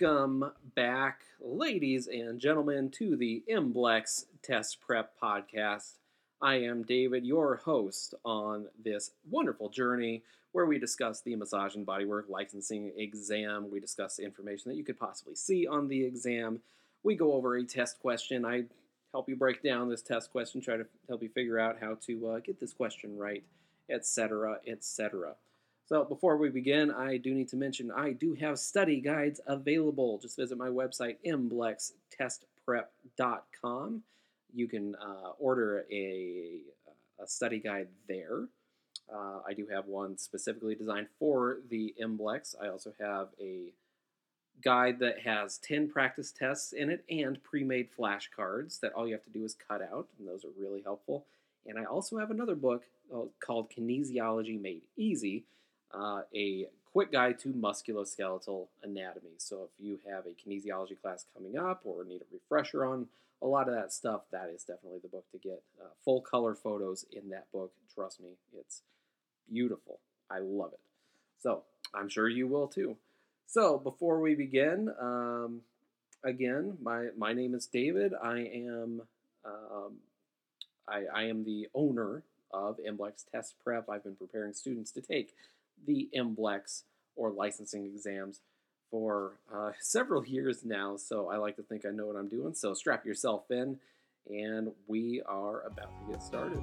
Welcome back, ladies and gentlemen, to the MBLEx Test Prep Podcast. I am David, your host on this wonderful journey where we discuss the massage and bodywork licensing exam. We discuss the information that you could possibly see on the exam. We go over a test question. I help you break down this test question, try to help you figure out how to uh, get this question right, etc., etc. So before we begin, I do need to mention I do have study guides available. Just visit my website, mblextestprep.com. You can uh, order a, a study guide there. Uh, I do have one specifically designed for the MBLEx. I also have a guide that has 10 practice tests in it and pre-made flashcards that all you have to do is cut out, and those are really helpful. And I also have another book uh, called Kinesiology Made Easy, uh, a quick guide to musculoskeletal anatomy. So if you have a kinesiology class coming up or need a refresher on a lot of that stuff, that is definitely the book to get. Uh, full color photos in that book. Trust me, it's beautiful. I love it. So I'm sure you will too. So before we begin, um, again, my my name is David. I am um, I, I am the owner of MBLEx Test Prep. I've been preparing students to take the MBLEx or licensing exams for uh, several years now, so I like to think I know what I'm doing. So strap yourself in, and we are about to get started.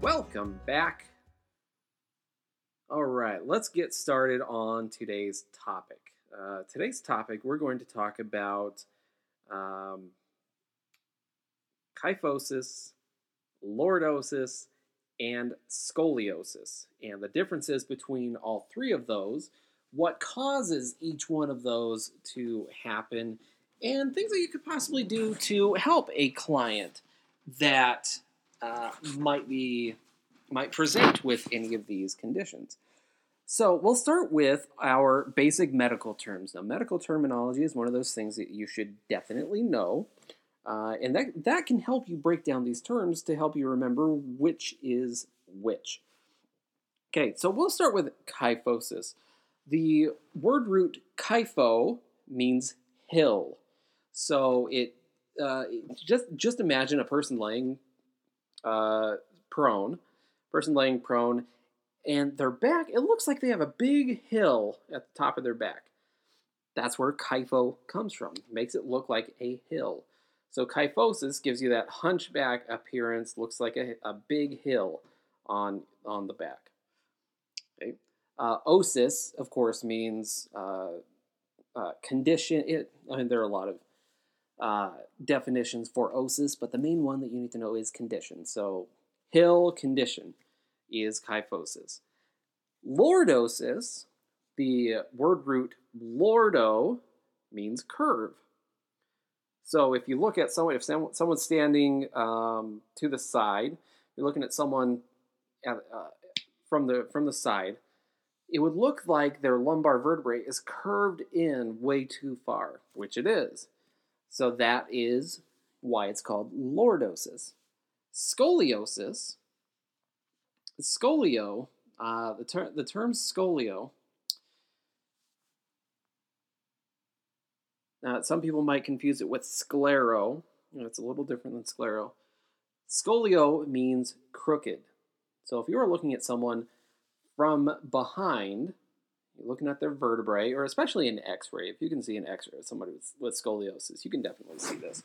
Welcome back. All right, let's get started on today's topic. Uh, today's topic, we're going to talk about um, kyphosis, lordosis, and scoliosis, and the differences between all three of those, what causes each one of those to happen, and things that you could possibly do to help a client that uh, might be might present with any of these conditions. So we'll start with our basic medical terms. Now, medical terminology is one of those things that you should definitely know, uh, and that that can help you break down these terms to help you remember which is which. Okay, so we'll start with kyphosis. The word root kypho means hill, so it uh, just just imagine a person laying uh, prone, person laying prone, and their back, it looks like they have a big hill at the top of their back. That's where kypho comes from. Makes it look like a hill. So kyphosis gives you that hunchback appearance, looks like a, a big hill on, on the back. Okay. Uh, osis, of course, means uh, uh, condition. It, I mean, there are a lot of uh, definitions for osis, but the main one that you need to know is condition. So hill condition is kyphosis. Lordosis, the word root lordo means curve. So if you look at someone, if someone's standing um, to the side, you're looking at someone at, uh, from the from the side, it would look like their lumbar vertebrae is curved in way too far, which it is. So that is why it's called lordosis. Scoliosis. Scolio, uh, the, ter- the term scolio. Now, some people might confuse it with sclero. It's a little different than sclero. Scolio means crooked. So if you are looking at someone from behind, you're looking at their vertebrae, or especially an X-ray. If you can see an X-ray of somebody with, with scoliosis, you can definitely see this.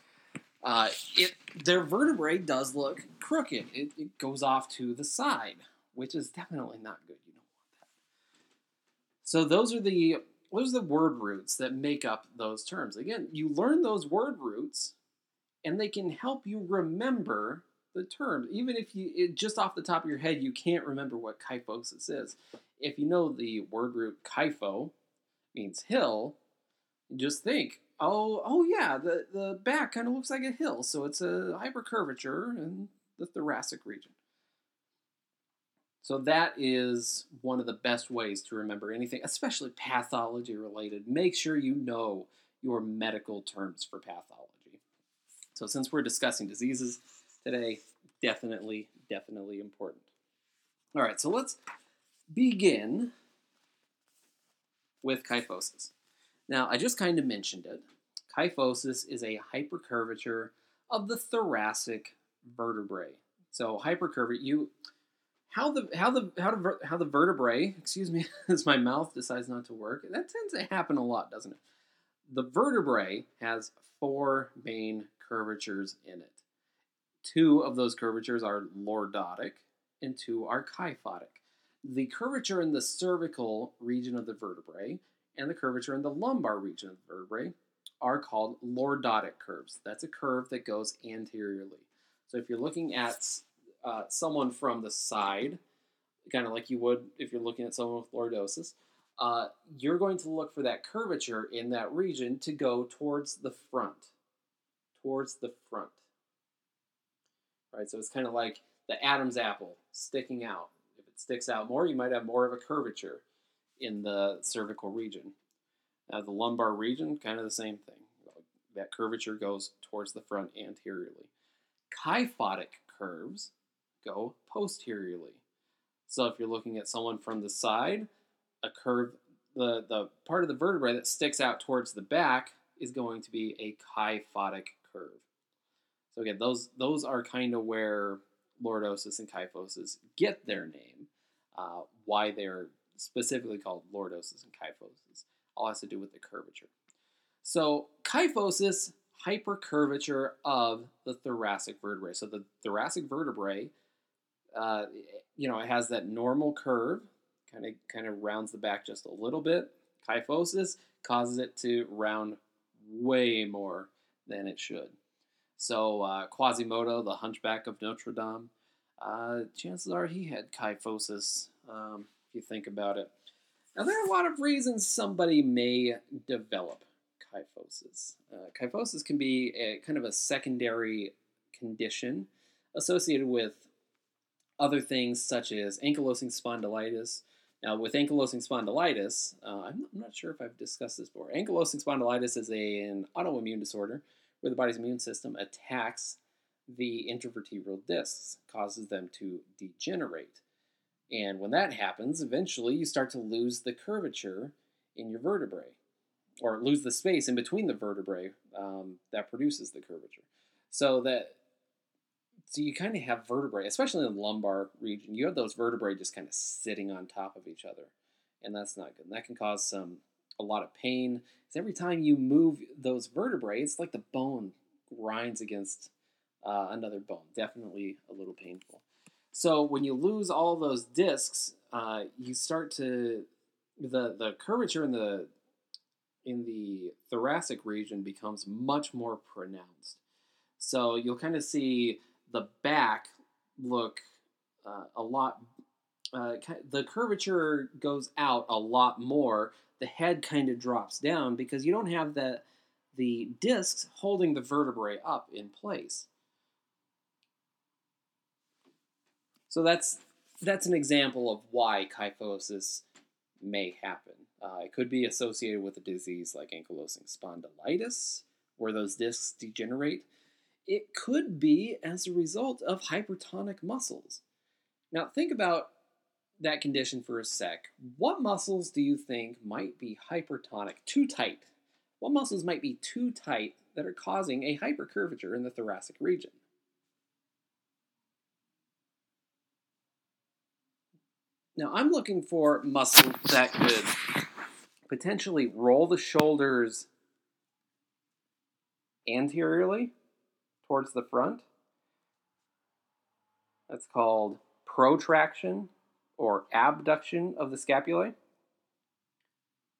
Uh, it their vertebrae does look crooked. It, it goes off to the side, which is definitely not good. You don't want that. So those are the those are the word roots that make up those terms. Again, you learn those word roots, and they can help you remember the terms. Even if you it, just off the top of your head you can't remember what kyphosis is, if you know the word root kypho means hill, just think, oh, oh yeah, the, the back kind of looks like a hill, so it's a hypercurvature in the thoracic region. So that is one of the best ways to remember anything, especially pathology related. Make sure you know your medical terms for pathology. So, since we're discussing diseases today, definitely, definitely important. All right, so let's begin with kyphosis. Now, I just kind of mentioned it. Kyphosis is a hypercurvature of the thoracic vertebrae. So hypercurvature, you how the how the how the how the vertebrae, excuse me, as my mouth decides not to work. That tends to happen a lot, doesn't it? The vertebrae has four main curvatures in it. Two of those curvatures are lordotic, and two are kyphotic. The curvature in the cervical region of the vertebrae and the curvature in the lumbar region of the vertebrae are called lordotic curves. That's a curve that goes anteriorly. So if you're looking at uh, someone from the side, kind of like you would if you're looking at someone with lordosis, uh, you're going to look for that curvature in that region to go towards the front. Towards the front. Right, so it's kind of like the Adam's apple sticking out. If it sticks out more, you might have more of a curvature in the cervical region. Now, the lumbar region, kind of the same thing. That curvature goes towards the front anteriorly. Kyphotic curves go posteriorly. So if you're looking at someone from the side, a curve, the, the part of the vertebrae that sticks out towards the back is going to be a kyphotic curve. So again, those those are kind of where lordosis and kyphosis get their name. Uh, why they're specifically called lordosis and kyphosis all has to do with the curvature. So kyphosis, hypercurvature of the thoracic vertebrae. So the thoracic vertebrae, uh, you know, it has that normal curve, kind of kind of rounds the back just a little bit. Kyphosis causes it to round way more than it should. So uh, Quasimodo, the Hunchback of Notre Dame, uh, chances are he had kyphosis. Um, you think about it. Now, there are a lot of reasons somebody may develop kyphosis. Uh, kyphosis can be a kind of a secondary condition associated with other things such as ankylosing spondylitis. Now, with ankylosing spondylitis, uh, I'm, I'm, not sure if I've discussed this before. Ankylosing spondylitis is a, an autoimmune disorder where the body's immune system attacks the intervertebral discs, causes them to degenerate. And when that happens, eventually you start to lose the curvature in your vertebrae, or lose the space in between the vertebrae um, that produces the curvature. So that so you kind of have vertebrae, especially in the lumbar region. You have those vertebrae just kind of sitting on top of each other, and that's not good. And that can cause some a lot of pain. Because every time you move those vertebrae, it's like the bone grinds against uh, another bone. Definitely a little painful. So when you lose all those discs, uh, you start to the the curvature in the in the thoracic region becomes much more pronounced. So you'll kind of see the back look uh, a lot. Uh, the curvature goes out a lot more. The head kind of drops down because you don't have the the discs holding the vertebrae up in place. So that's that's an example of why kyphosis may happen. Uh, it could be associated with a disease like ankylosing spondylitis, where those discs degenerate. It could be as a result of hypertonic muscles. Now, think about that condition for a sec. What muscles do you think might be hypertonic, too tight? What muscles might be too tight that are causing a hypercurvature in the thoracic region? Now I'm looking for muscle that could potentially roll the shoulders anteriorly towards the front. That's called protraction or abduction of the scapulae.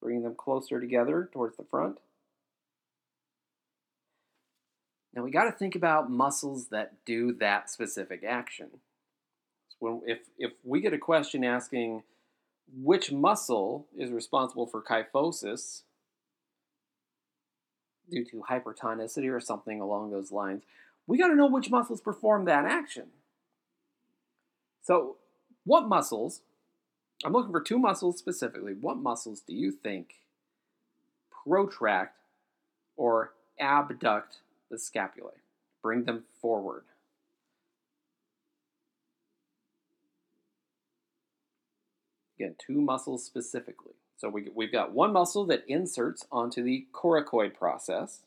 Bringing them closer together towards the front. Now we got to think about muscles that do that specific action when if if we get a question asking which muscle is responsible for kyphosis due to hypertonicity or something along those lines, we got to know which muscles perform that action. So, what muscles? I'm looking for two muscles specifically. What muscles do you think protract or abduct the scapulae? bring them forward. Again, two muscles specifically. So we, we've got one muscle that inserts onto the coracoid process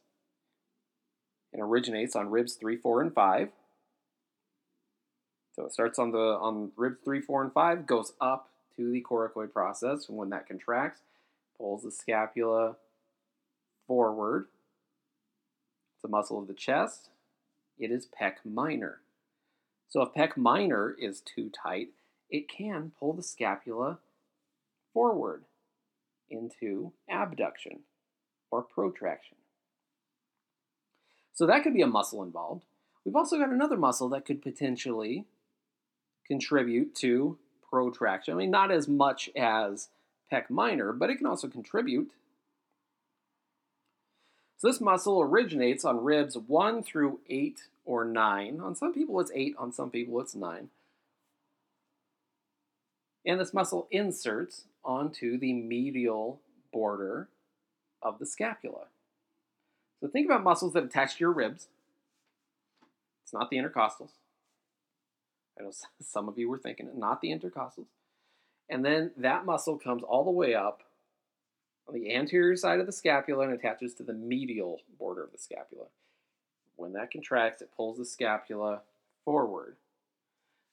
and originates on ribs 3, 4, and 5. So it starts on the on ribs 3, 4, and 5, goes up to the coracoid process, and when that contracts, pulls the scapula forward. It's a muscle of the chest. It is pec minor. So if pec minor is too tight, it can pull the scapula forward into abduction or protraction. So that could be a muscle involved. We've also got another muscle that could potentially contribute to protraction. I mean, not as much as pec minor, but it can also contribute. So this muscle originates on ribs 1 through 8 or 9. On some people it's 8, on some people it's 9. And this muscle inserts onto the medial border of the scapula. So think about muscles that attach to your ribs. It's not the intercostals. I know some of you were thinking it, not the intercostals. And then that muscle comes all the way up on the anterior side of the scapula and attaches to the medial border of the scapula. When that contracts, it pulls the scapula forward.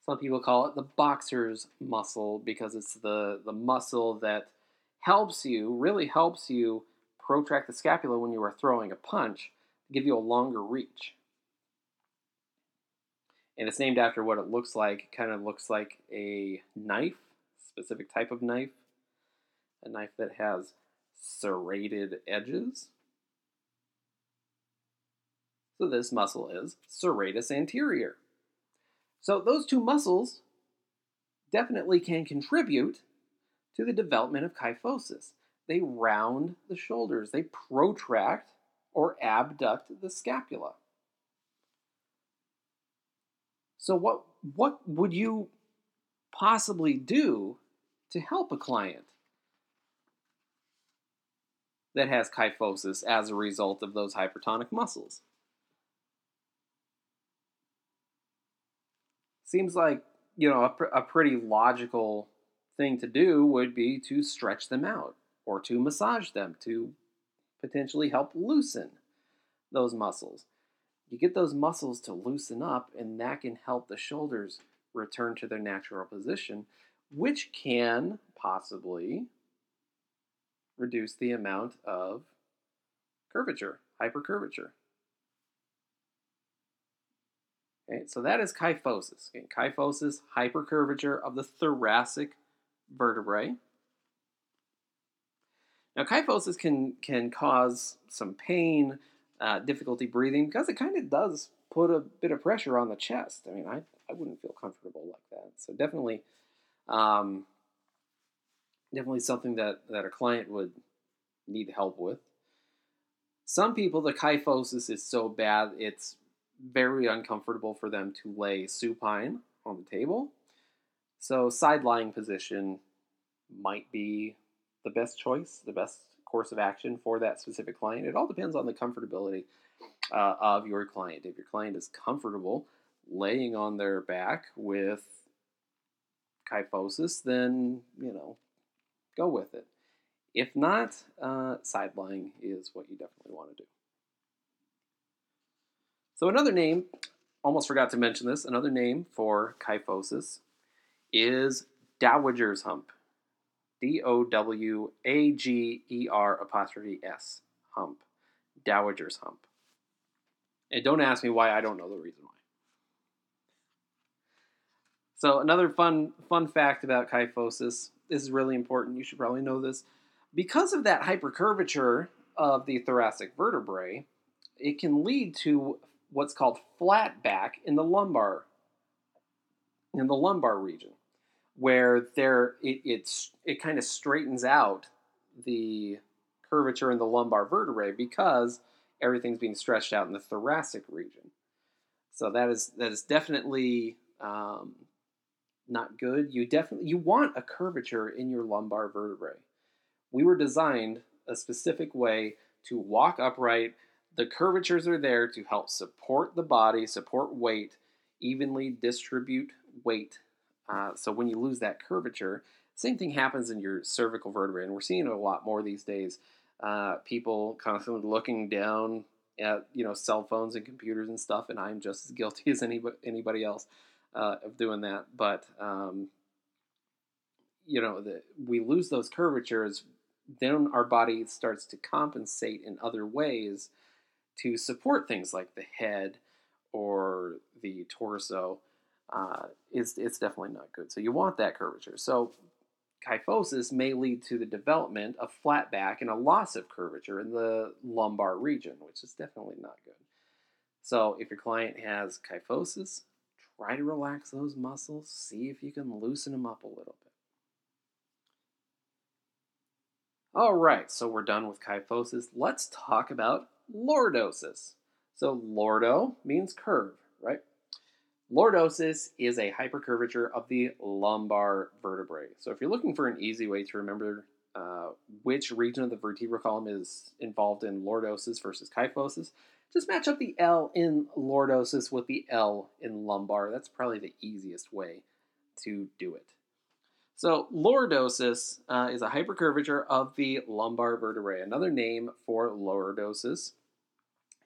Some people call it the boxer's muscle because it's the, the muscle that helps you, really helps you protract the scapula when you are throwing a punch to give you a longer reach. And it's named after what it looks like. It kind of looks like a knife, specific type of knife, a knife that has serrated edges. So this muscle is serratus anterior. So those two muscles definitely can contribute to the development of kyphosis. They round the shoulders, they protract or abduct the scapula. So what what would you possibly do to help a client that has kyphosis as a result of those hypertonic muscles? Seems like, you know, a, pr- a pretty logical thing to do would be to stretch them out or to massage them to potentially help loosen those muscles. You get those muscles to loosen up, and that can help the shoulders return to their natural position, which can possibly reduce the amount of curvature, hypercurvature. Okay, so that is kyphosis. Okay, kyphosis, hypercurvature of the thoracic vertebrae. Now, kyphosis can can cause some pain, uh, difficulty breathing because it kind of does put a bit of pressure on the chest. I mean, I, I wouldn't feel comfortable like that. So definitely, um, definitely something that that a client would need help with. Some people, the kyphosis is so bad it's very uncomfortable for them to lay supine on the table. So side lying position might be the best choice, the best course of action for that specific client. It all depends on the comfortability uh, of your client. If your client is comfortable laying on their back with kyphosis, then you know, go with it. If not, uh, side lying is what you definitely want to do. So another name, almost forgot to mention this, another name for kyphosis is Dowager's hump. D O W A G E R apostrophe S. Hump. Dowager's hump. And don't ask me why, I don't know the reason why. So another fun fun fact about kyphosis, this is really important, you should probably know this. Because of that hypercurvature of the thoracic vertebrae, it can lead to what's called flat back in the lumbar in the lumbar region where there it it's it kind of straightens out the curvature in the lumbar vertebrae because everything's being stretched out in the thoracic region. So that is that is definitely um, not good. You definitely you want a curvature in your lumbar vertebrae. We were designed a specific way to walk upright, the curvatures are there to help support the body, support weight, evenly distribute weight. Uh, so when you lose that curvature, same thing happens in your cervical vertebrae, and we're seeing it a lot more these days. Uh, people constantly looking down at you know cell phones and computers and stuff, and I'm just as guilty as anybody anybody else uh, of doing that. But um, you know, the, we lose those curvatures, then our body starts to compensate in other ways to support things like the head or the torso. Uh, it's, it's definitely not good. So you want that curvature. So kyphosis may lead to the development of flat back and a loss of curvature in the lumbar region, which is definitely not good. So if your client has kyphosis, try to relax those muscles, see if you can loosen them up a little bit. All right, so we're done with kyphosis. Let's talk about lordosis. So lordo means curve, right? Lordosis is a hypercurvature of the lumbar vertebrae. So if you're looking for an easy way to remember uh, which region of the vertebral column is involved in lordosis versus kyphosis, just match up the L in lordosis with the L in lumbar. That's probably the easiest way to do it. So lordosis uh, is a hypercurvature of the lumbar vertebrae. Another name for lordosis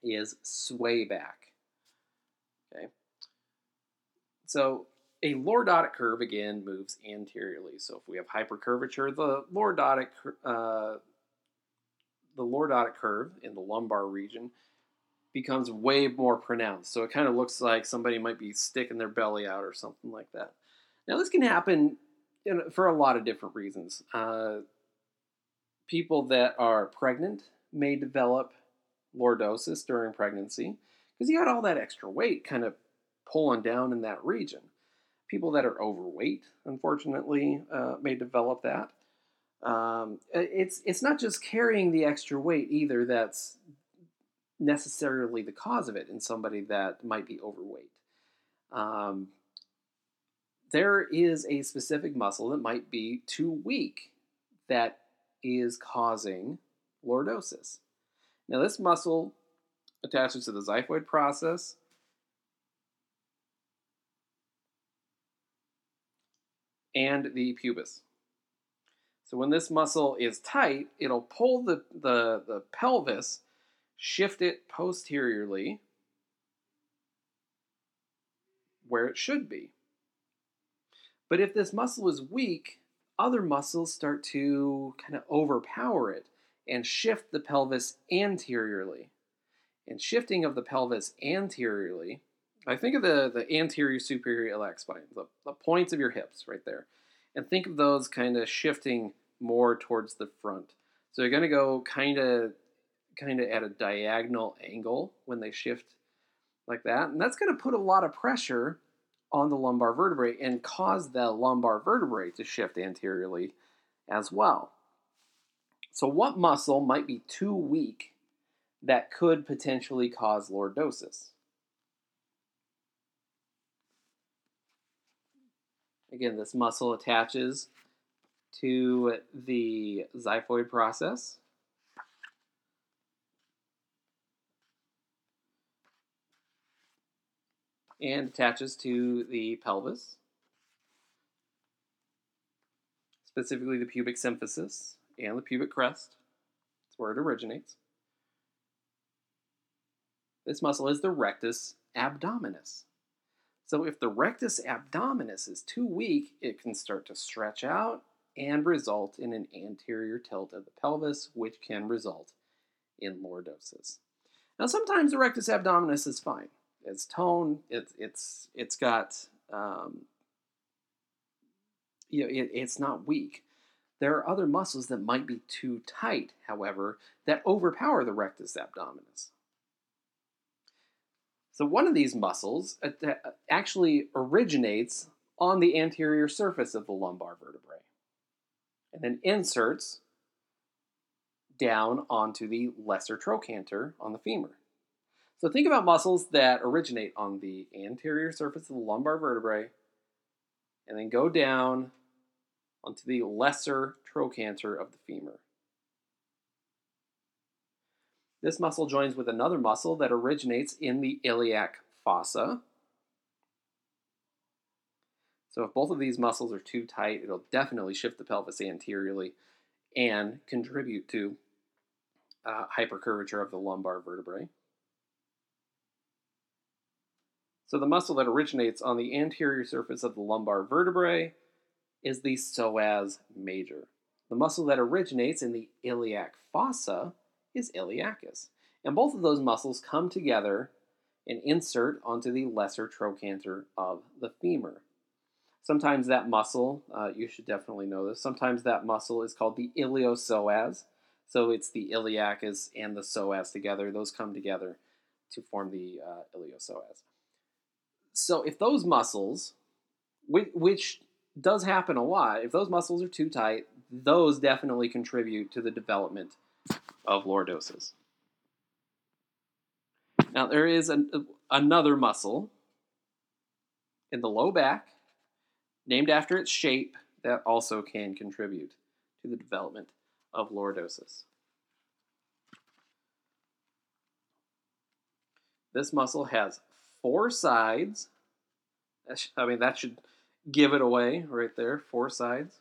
is swayback. Okay. So a lordotic curve again moves anteriorly. So if we have hypercurvature, the lordotic uh, the lordotic curve in the lumbar region becomes way more pronounced. So it kind of looks like somebody might be sticking their belly out or something like that. Now this can happen for a lot of different reasons. Uh, people that are pregnant may develop lordosis during pregnancy because you got all that extra weight kind of pulling down in that region. People that are overweight, unfortunately, uh, may develop that. Um, it's it's not just carrying the extra weight either that's necessarily the cause of it in somebody that might be overweight. Um, there is a specific muscle that might be too weak that is causing lordosis. Now, this muscle attaches to the xiphoid process. And the pubis. So when this muscle is tight, it'll pull the, the, the pelvis, shift it posteriorly where it should be. But if this muscle is weak, other muscles start to kind of overpower it and shift the pelvis anteriorly. And shifting of the pelvis anteriorly, I think of the, the anterior superior iliac spine, the, the points of your hips right there. And think of those kind of shifting more towards the front. So you're going to go kind of kind of at a diagonal angle when they shift like that. And that's going to put a lot of pressure on the lumbar vertebrae and cause the lumbar vertebrae to shift anteriorly as well. So, what muscle might be too weak that could potentially cause lordosis? Again, this muscle attaches to the xiphoid process. And attaches to the pelvis, specifically the pubic symphysis and the pubic crest. That's where it originates. This muscle is the rectus abdominis. So if the rectus abdominis is too weak, it can start to stretch out and result in an anterior tilt of the pelvis, which can result in lordosis. Now, sometimes the rectus abdominis is fine its tone. It's it's it's got um, you know it, it's not weak. There are other muscles that might be too tight, however, that overpower the rectus abdominis. So one of these muscles actually originates on the anterior surface of the lumbar vertebrae and then inserts down onto the lesser trochanter on the femur. So think about muscles that originate on the anterior surface of the lumbar vertebrae and then go down onto the lesser trochanter of the femur. This muscle joins with another muscle that originates in the iliac fossa. So if both of these muscles are too tight, it'll definitely shift the pelvis anteriorly and contribute to uh, hypercurvature of the lumbar vertebrae. So the muscle that originates on the anterior surface of the lumbar vertebrae is the psoas major. The muscle that originates in the iliac fossa is iliacus. And both of those muscles come together and insert onto the lesser trochanter of the femur. Sometimes that muscle, uh, you should definitely know this, sometimes that muscle is called the iliopsoas. So it's the iliacus and the psoas together. Those come together to form the uh, iliopsoas. So if those muscles, which, does happen a lot, if those muscles are too tight, those definitely contribute to the development of lordosis. Now, there is an, another muscle in the low back, named after its shape, that also can contribute to the development of lordosis. This muscle has four sides. I mean, that should give it away right there. Four sides.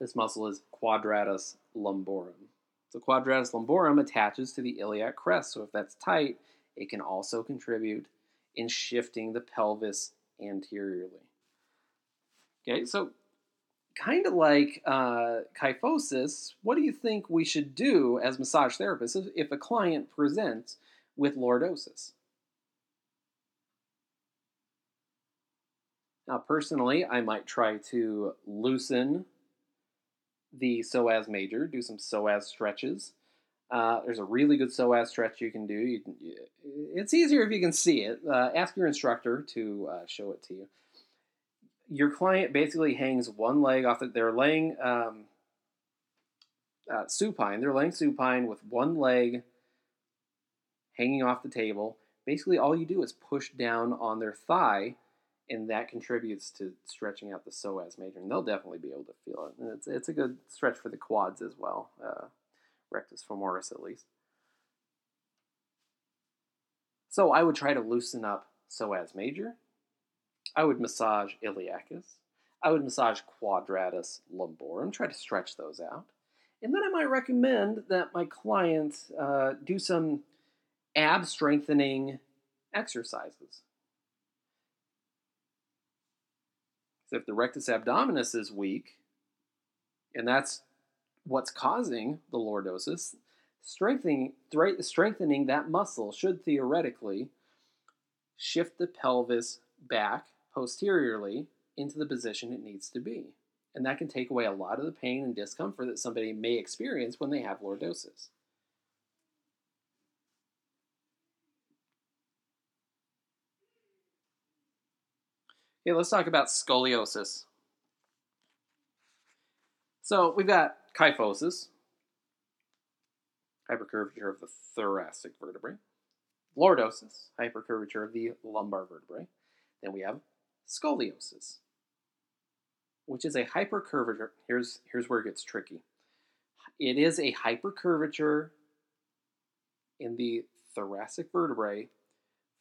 This muscle is quadratus lumborum. So quadratus lumborum attaches to the iliac crest. So if that's tight, it can also contribute in shifting the pelvis anteriorly. Okay, so kind of like uh, kyphosis, what do you think we should do as massage therapists if, if a client presents with lordosis? Now, personally, I might try to loosen the psoas major, do some psoas stretches. Uh, there's a really good psoas stretch you can do. You can, it's easier if you can see it. Uh, ask your instructor to uh, show it to you. Your client basically hangs one leg off. The, they're laying um, uh, supine. They're laying supine with one leg hanging off the table. Basically, all you do is push down on their thigh and that contributes to stretching out the psoas major, and they'll definitely be able to feel it. And it's it's a good stretch for the quads as well, uh, rectus femoris at least. So I would try to loosen up psoas major. I would massage iliacus. I would massage quadratus lumborum. Try to stretch those out, and then I might recommend that my client uh, do some ab strengthening exercises. So if the rectus abdominis is weak, and that's what's causing the lordosis, strengthening strengthening that muscle should theoretically shift the pelvis back posteriorly into the position it needs to be. And that can take away a lot of the pain and discomfort that somebody may experience when they have lordosis. Okay, let's talk about scoliosis. So we've got kyphosis, hypercurvature of the thoracic vertebrae, lordosis, hypercurvature of the lumbar vertebrae. Then we have scoliosis, which is a hypercurvature. Here's, here's where it gets tricky. It is a hypercurvature in the thoracic vertebrae,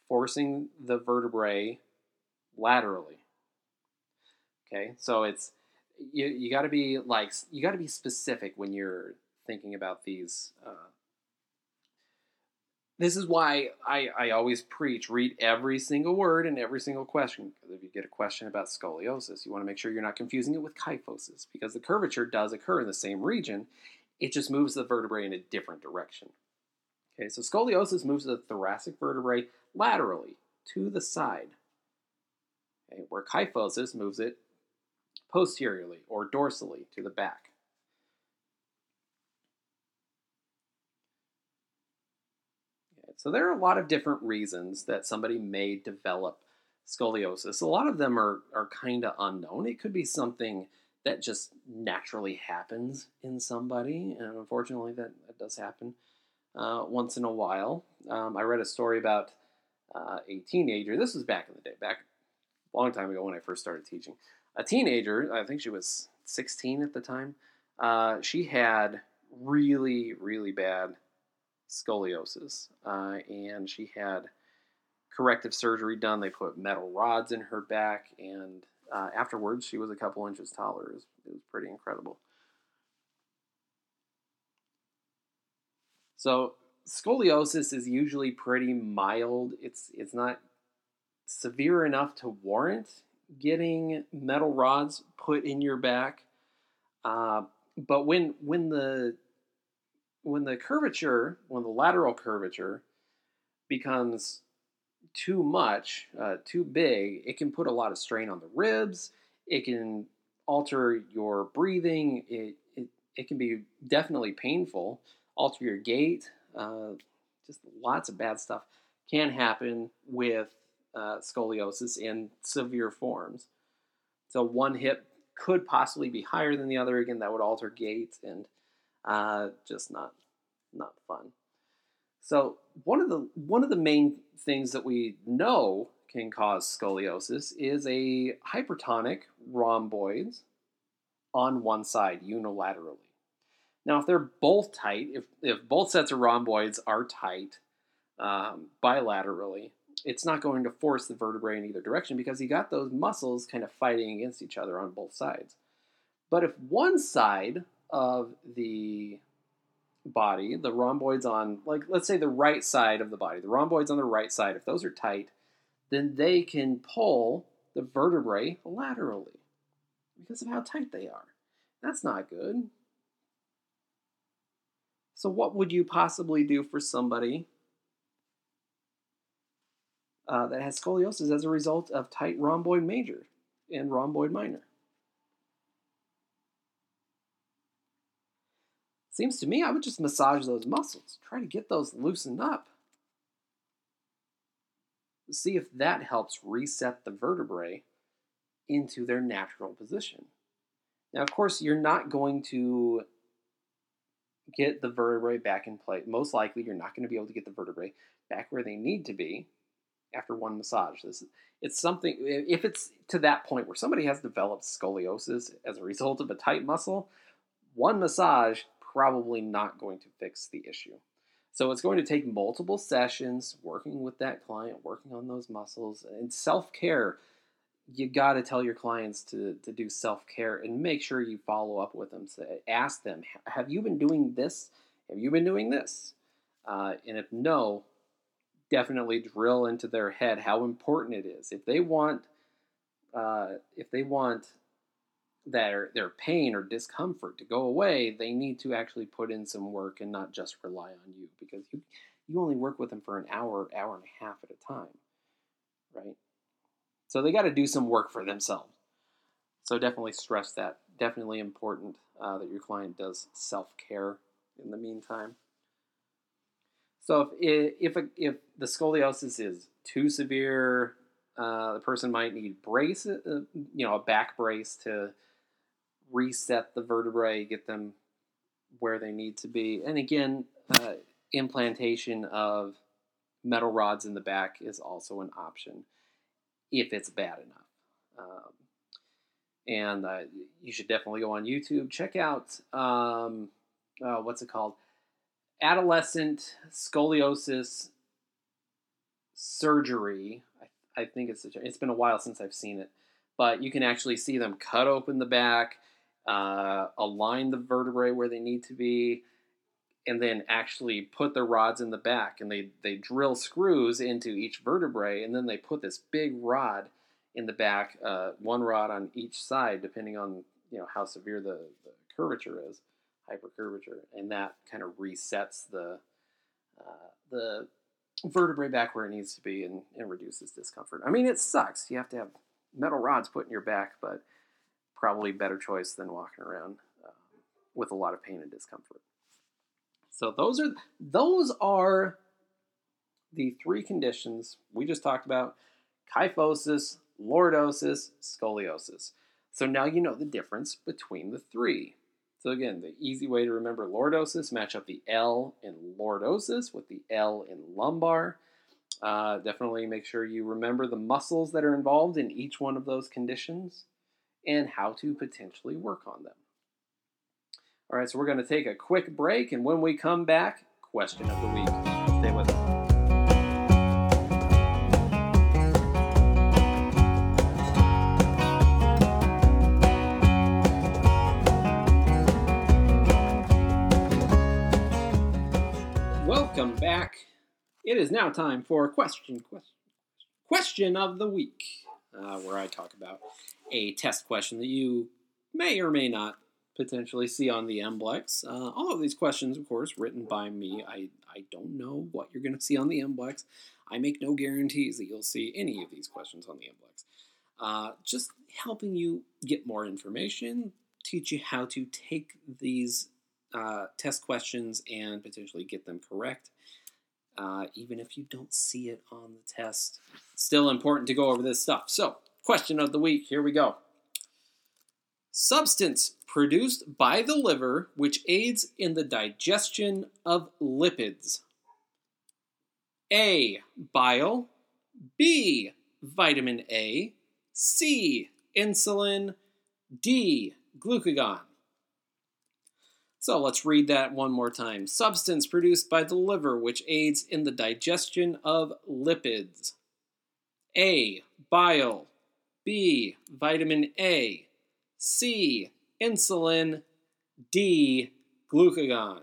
forcing the vertebrae laterally. Okay, so it's you, you got to be like you got to be specific when you're thinking about these. Uh, this is why I, I always preach read every single word and every single question because if you get a question about scoliosis you want to make sure you're not confusing it with kyphosis because the curvature does occur in the same region it just moves the vertebrae in a different direction okay so scoliosis moves the thoracic vertebrae laterally to the side okay, where kyphosis moves it posteriorly or dorsally to the back. Okay, so there are a lot of different reasons that somebody may develop scoliosis. A lot of them are, are kind of unknown. It could be something that just naturally happens in somebody, and unfortunately, that, that does happen uh, once in a while. Um, I read a story about uh, a teenager. This was back in the day, back long time ago when I first started teaching. A teenager, I think she was 16 at the time. Uh, she had really, really bad scoliosis, uh, and she had corrective surgery done. They put metal rods in her back, and uh, afterwards, she was a couple inches taller. It was, it was pretty incredible. So scoliosis is usually pretty mild. It's it's not severe enough to warrant getting metal rods put in your back. Uh, but when when the when the curvature, when the lateral curvature becomes too much, uh, too big, it can put a lot of strain on the ribs. It can alter your breathing. It, it, it can be definitely painful, alter your gait. Uh, just lots of bad stuff can happen with uh, scoliosis in severe forms. So one hip could possibly be higher than the other. Again, that would alter gait and uh, just not not fun. So one of the one of the main things that we know can cause scoliosis is a hypertonic rhomboids on one side unilaterally. Now, if they're both tight, if, if both sets of rhomboids are tight um, bilaterally, it's not going to force the vertebrae in either direction because you got those muscles kind of fighting against each other on both sides. But if one side of the body, the rhomboids on, like, let's say the right side of the body, the rhomboids on the right side, if those are tight, then they can pull the vertebrae laterally because of how tight they are. That's not good. So, what would you possibly do for somebody uh, that has scoliosis as a result of tight rhomboid major and rhomboid minor? Seems to me I would just massage those muscles, try to get those loosened up. See if that helps reset the vertebrae into their natural position. Now, of course, you're not going to get the vertebrae back in place. Most likely, you're not going to be able to get the vertebrae back where they need to be after one massage. This it's something if it's to that point where somebody has developed scoliosis as a result of a tight muscle, one massage probably not going to fix the issue. So it's going to take multiple sessions working with that client, working on those muscles, and self care. You got to tell your clients to, to do self care and make sure you follow up with them. So ask them, have you been doing this? Have you been doing this? Uh, and if no, definitely drill into their head how important it is. If they want, uh, if they want their their pain or discomfort to go away, they need to actually put in some work and not just rely on you because you you only work with them for an hour, hour and a half at a time, right? So they got to do some work for themselves. So definitely stress that. Definitely important uh, that your client does self care in the meantime. So if if if the scoliosis is too severe, uh, the person might need brace, uh, you know, a back brace to reset the vertebrae, get them where they need to be. And again, uh, implantation of metal rods in the back is also an option if it's bad enough. Um, and uh, you should definitely go on YouTube. Check out um, uh, what's it called? Adolescent scoliosis surgery. I, I think it's it's been a while since I've seen it, but you can actually see them cut open the back uh, align the vertebrae where they need to be, and then actually put the rods in the back. And they, they drill screws into each vertebrae, and then they put this big rod in the back, uh, one rod on each side, depending on you know how severe the, the curvature is, hypercurvature, and that kind of resets the uh, the vertebrae back where it needs to be and, and reduces discomfort. I mean, it sucks. You have to have metal rods put in your back, but probably better choice than walking around uh, with a lot of pain and discomfort. So those are those are the three conditions we just talked about: kyphosis, lordosis, scoliosis. So now you know the difference between the three. So again, the easy way to remember lordosis, match up the L in lordosis with the L in lumbar. Uh, definitely make sure you remember the muscles that are involved in each one of those conditions and how to potentially work on them. All right, so we're going to take a quick break, and when we come back, question of the week. Stay with us. Back. It is now time for question question question of the week, uh, where I talk about a test question that you may or may not potentially see on the MBLEx. Uh, all of these questions, of course, written by me. I, I don't know what you're going to see on the MBLEx. I make no guarantees that you'll see any of these questions on the MBLEx. Uh, just helping you get more information, teach you how to take these uh, test questions and potentially get them correct. Uh, even if you don't see it on the test, still important to go over this stuff. So, question of the week here we go. Substance produced by the liver which aids in the digestion of lipids. A. Bile. B. Vitamin A. C. Insulin. D. Glucagon. So let's read that one more time. Substance produced by the liver which aids in the digestion of lipids. A. Bile. B. Vitamin A. C. Insulin. D. Glucagon.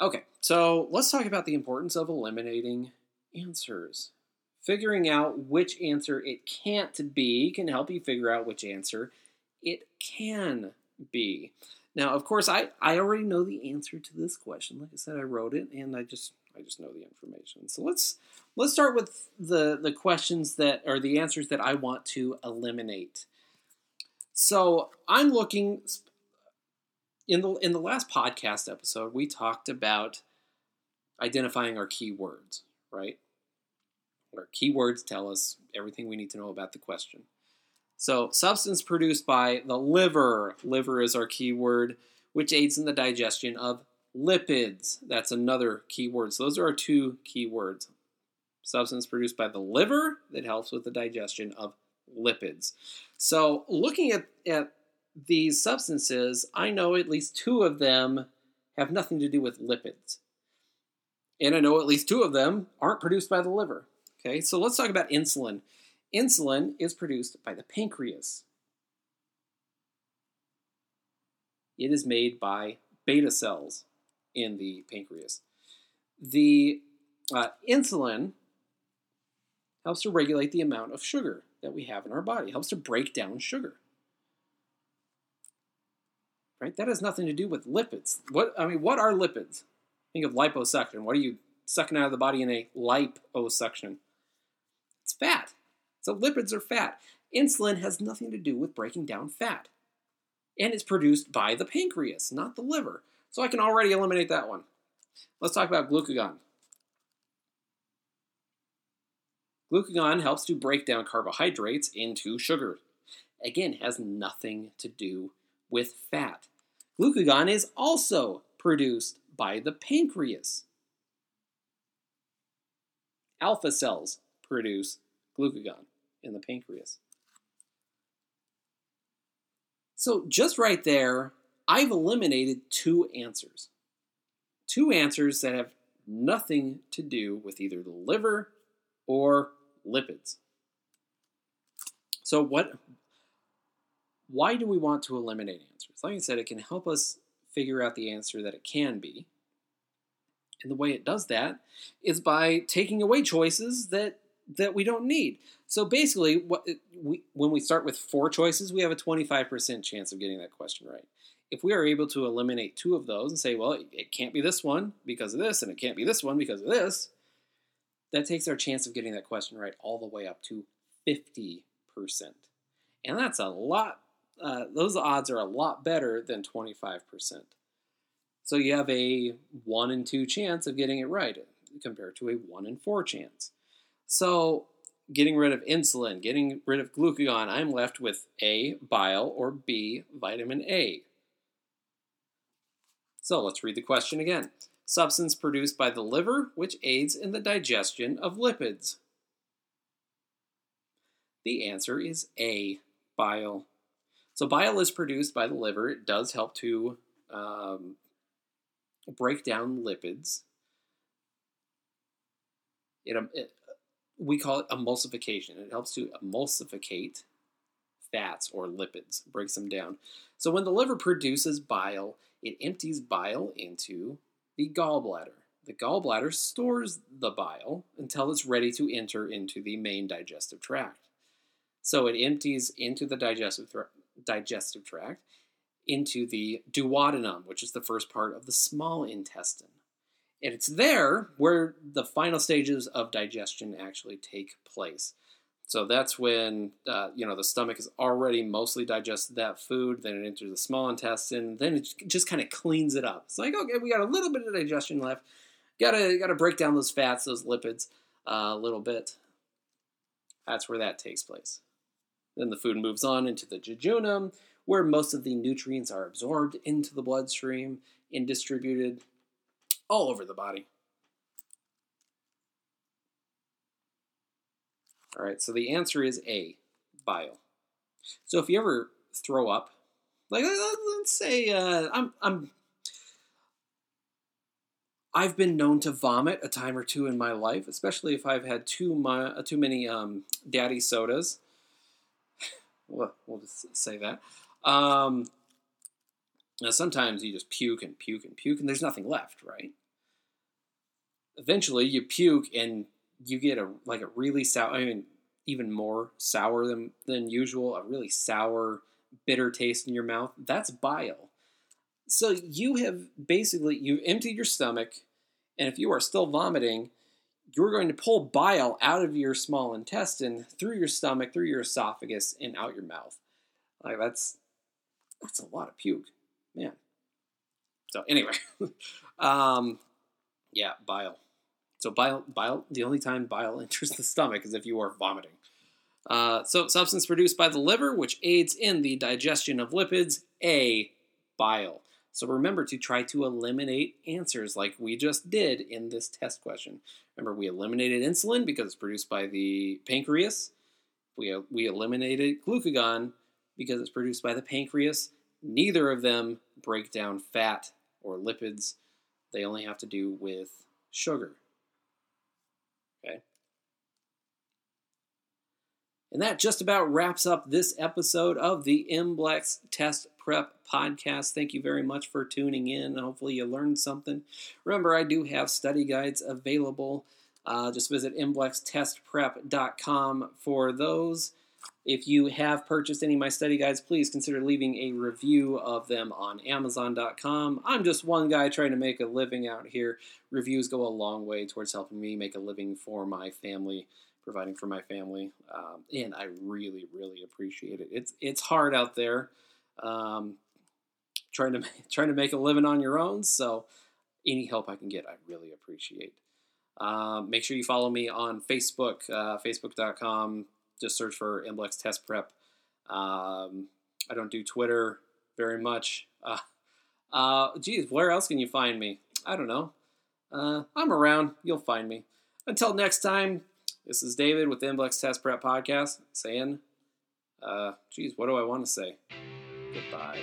Okay, so let's talk about the importance of eliminating answers. Figuring out which answer it can't be can help you figure out which answer it can be. Now, of course, I, I already know the answer to this question. Like I said, I wrote it and I just I just know the information. So let's let's start with the the questions that are the answers that I want to eliminate. So I'm looking in the in the last podcast episode we talked about identifying our keywords, right? Our keywords tell us everything we need to know about the question. So, substance produced by the liver, liver is our keyword, which aids in the digestion of lipids. That's another keyword. So, those are our two keywords. Substance produced by the liver that helps with the digestion of lipids. So, looking at, at these substances, I know at least two of them have nothing to do with lipids. And I know at least two of them aren't produced by the liver. Okay, so let's talk about insulin. Insulin is produced by the pancreas. It is made by beta cells in the pancreas. The uh, insulin helps to regulate the amount of sugar that we have in our body, it helps to break down sugar. Right? That has nothing to do with lipids. What I mean, what are lipids? Think of liposuction. What are you sucking out of the body in a liposuction? It's fat. So lipids are fat. Insulin has nothing to do with breaking down fat. And it's produced by the pancreas, not the liver. So I can already eliminate that one. Let's talk about glucagon. Glucagon helps to break down carbohydrates into sugar. Again, has nothing to do with fat. Glucagon is also produced by the pancreas. Alpha cells produce glucagon in the pancreas. So, just right there, I've eliminated two answers. Two answers that have nothing to do with either the liver or lipids. So, what why do we want to eliminate answers? Like I said, it can help us figure out the answer that it can be. And the way it does that is by taking away choices that that we don't need. So basically, what we, when we start with four choices, we have a 25% chance of getting that question right. If we are able to eliminate two of those and say, well, it can't be this one because of this, and it can't be this one because of this, that takes our chance of getting that question right all the way up to 50%. And that's a lot, uh, those odds are a lot better than 25%. So you have a 1 in 2 chance of getting it right compared to a 1 in 4 chance. So, getting rid of insulin, getting rid of glucagon, I'm left with A, bile, or B, vitamin A. So, let's read the question again. Substance produced by the liver which aids in the digestion of lipids. The answer is A, bile. So, bile is produced by the liver. It does help to um, break down lipids. It, um, it, we call it emulsification. It helps to emulsificate fats or lipids, breaks them down. So when the liver produces bile, it empties bile into the gallbladder. The gallbladder stores the bile until it's ready to enter into the main digestive tract. So it empties into the digestive, digestive tract, into the duodenum, which is the first part of the small intestine. And it's there where the final stages of digestion actually take place. So that's when uh, you know the stomach has already mostly digested that food. Then it enters the small intestine. Then it just kind of cleans it up. It's like okay, we got a little bit of digestion left. Gotta gotta break down those fats, those lipids uh, a little bit. That's where that takes place. Then the food moves on into the jejunum, where most of the nutrients are absorbed into the bloodstream and distributed all over the body. All right, so the answer is A, bile. So if you ever throw up, like let's say uh, I'm I'm I've been known to vomit a time or two in my life, especially if I've had too my, too many um, daddy sodas. well, we'll just say that. Um, now sometimes you just puke and puke and puke, and there's nothing left, right? Eventually, you puke and you get a like a really sour. I mean, even more sour than than usual. A really sour, bitter taste in your mouth. That's bile. So you have basically you've emptied your stomach, and if you are still vomiting, you're going to pull bile out of your small intestine through your stomach, through your esophagus, and out your mouth. Like that's that's a lot of puke, man. So anyway, um, yeah, bile. So bile, bile. The only time bile enters the stomach is if you are vomiting. Uh, so substance produced by the liver, which aids in the digestion of lipids. A, bile. So remember to try to eliminate answers like we just did in this test question. Remember, we eliminated insulin because it's produced by the pancreas. We, we eliminated glucagon because it's produced by the pancreas. Neither of them break down fat or lipids. They only have to do with sugar. Okay. And that just about wraps up this episode of the MBLEx Test Prep Podcast. Thank you very much for tuning in. Hopefully, you learned something. Remember, I do have study guides available. Uh, just visit mblextestprep.com for those. If you have purchased any of my study guides, please consider leaving a review of them on Amazon.com. I'm just one guy trying to make a living out here. Reviews go a long way towards helping me make a living for my family providing for my family, um, and I really, really appreciate it. It's it's hard out there, um, trying to trying to make a living on your own. So, any help I can get, I really appreciate. Um, make sure you follow me on Facebook, uh, Facebook.com. Just search for MBLEx Test Prep. Um, I don't do Twitter very much. Uh, uh, geez, where else can you find me? I don't know. Uh, I'm around. You'll find me. Until next time, this is David with the MBLEx Test Prep Podcast saying, uh, geez, what do I want to say? Goodbye.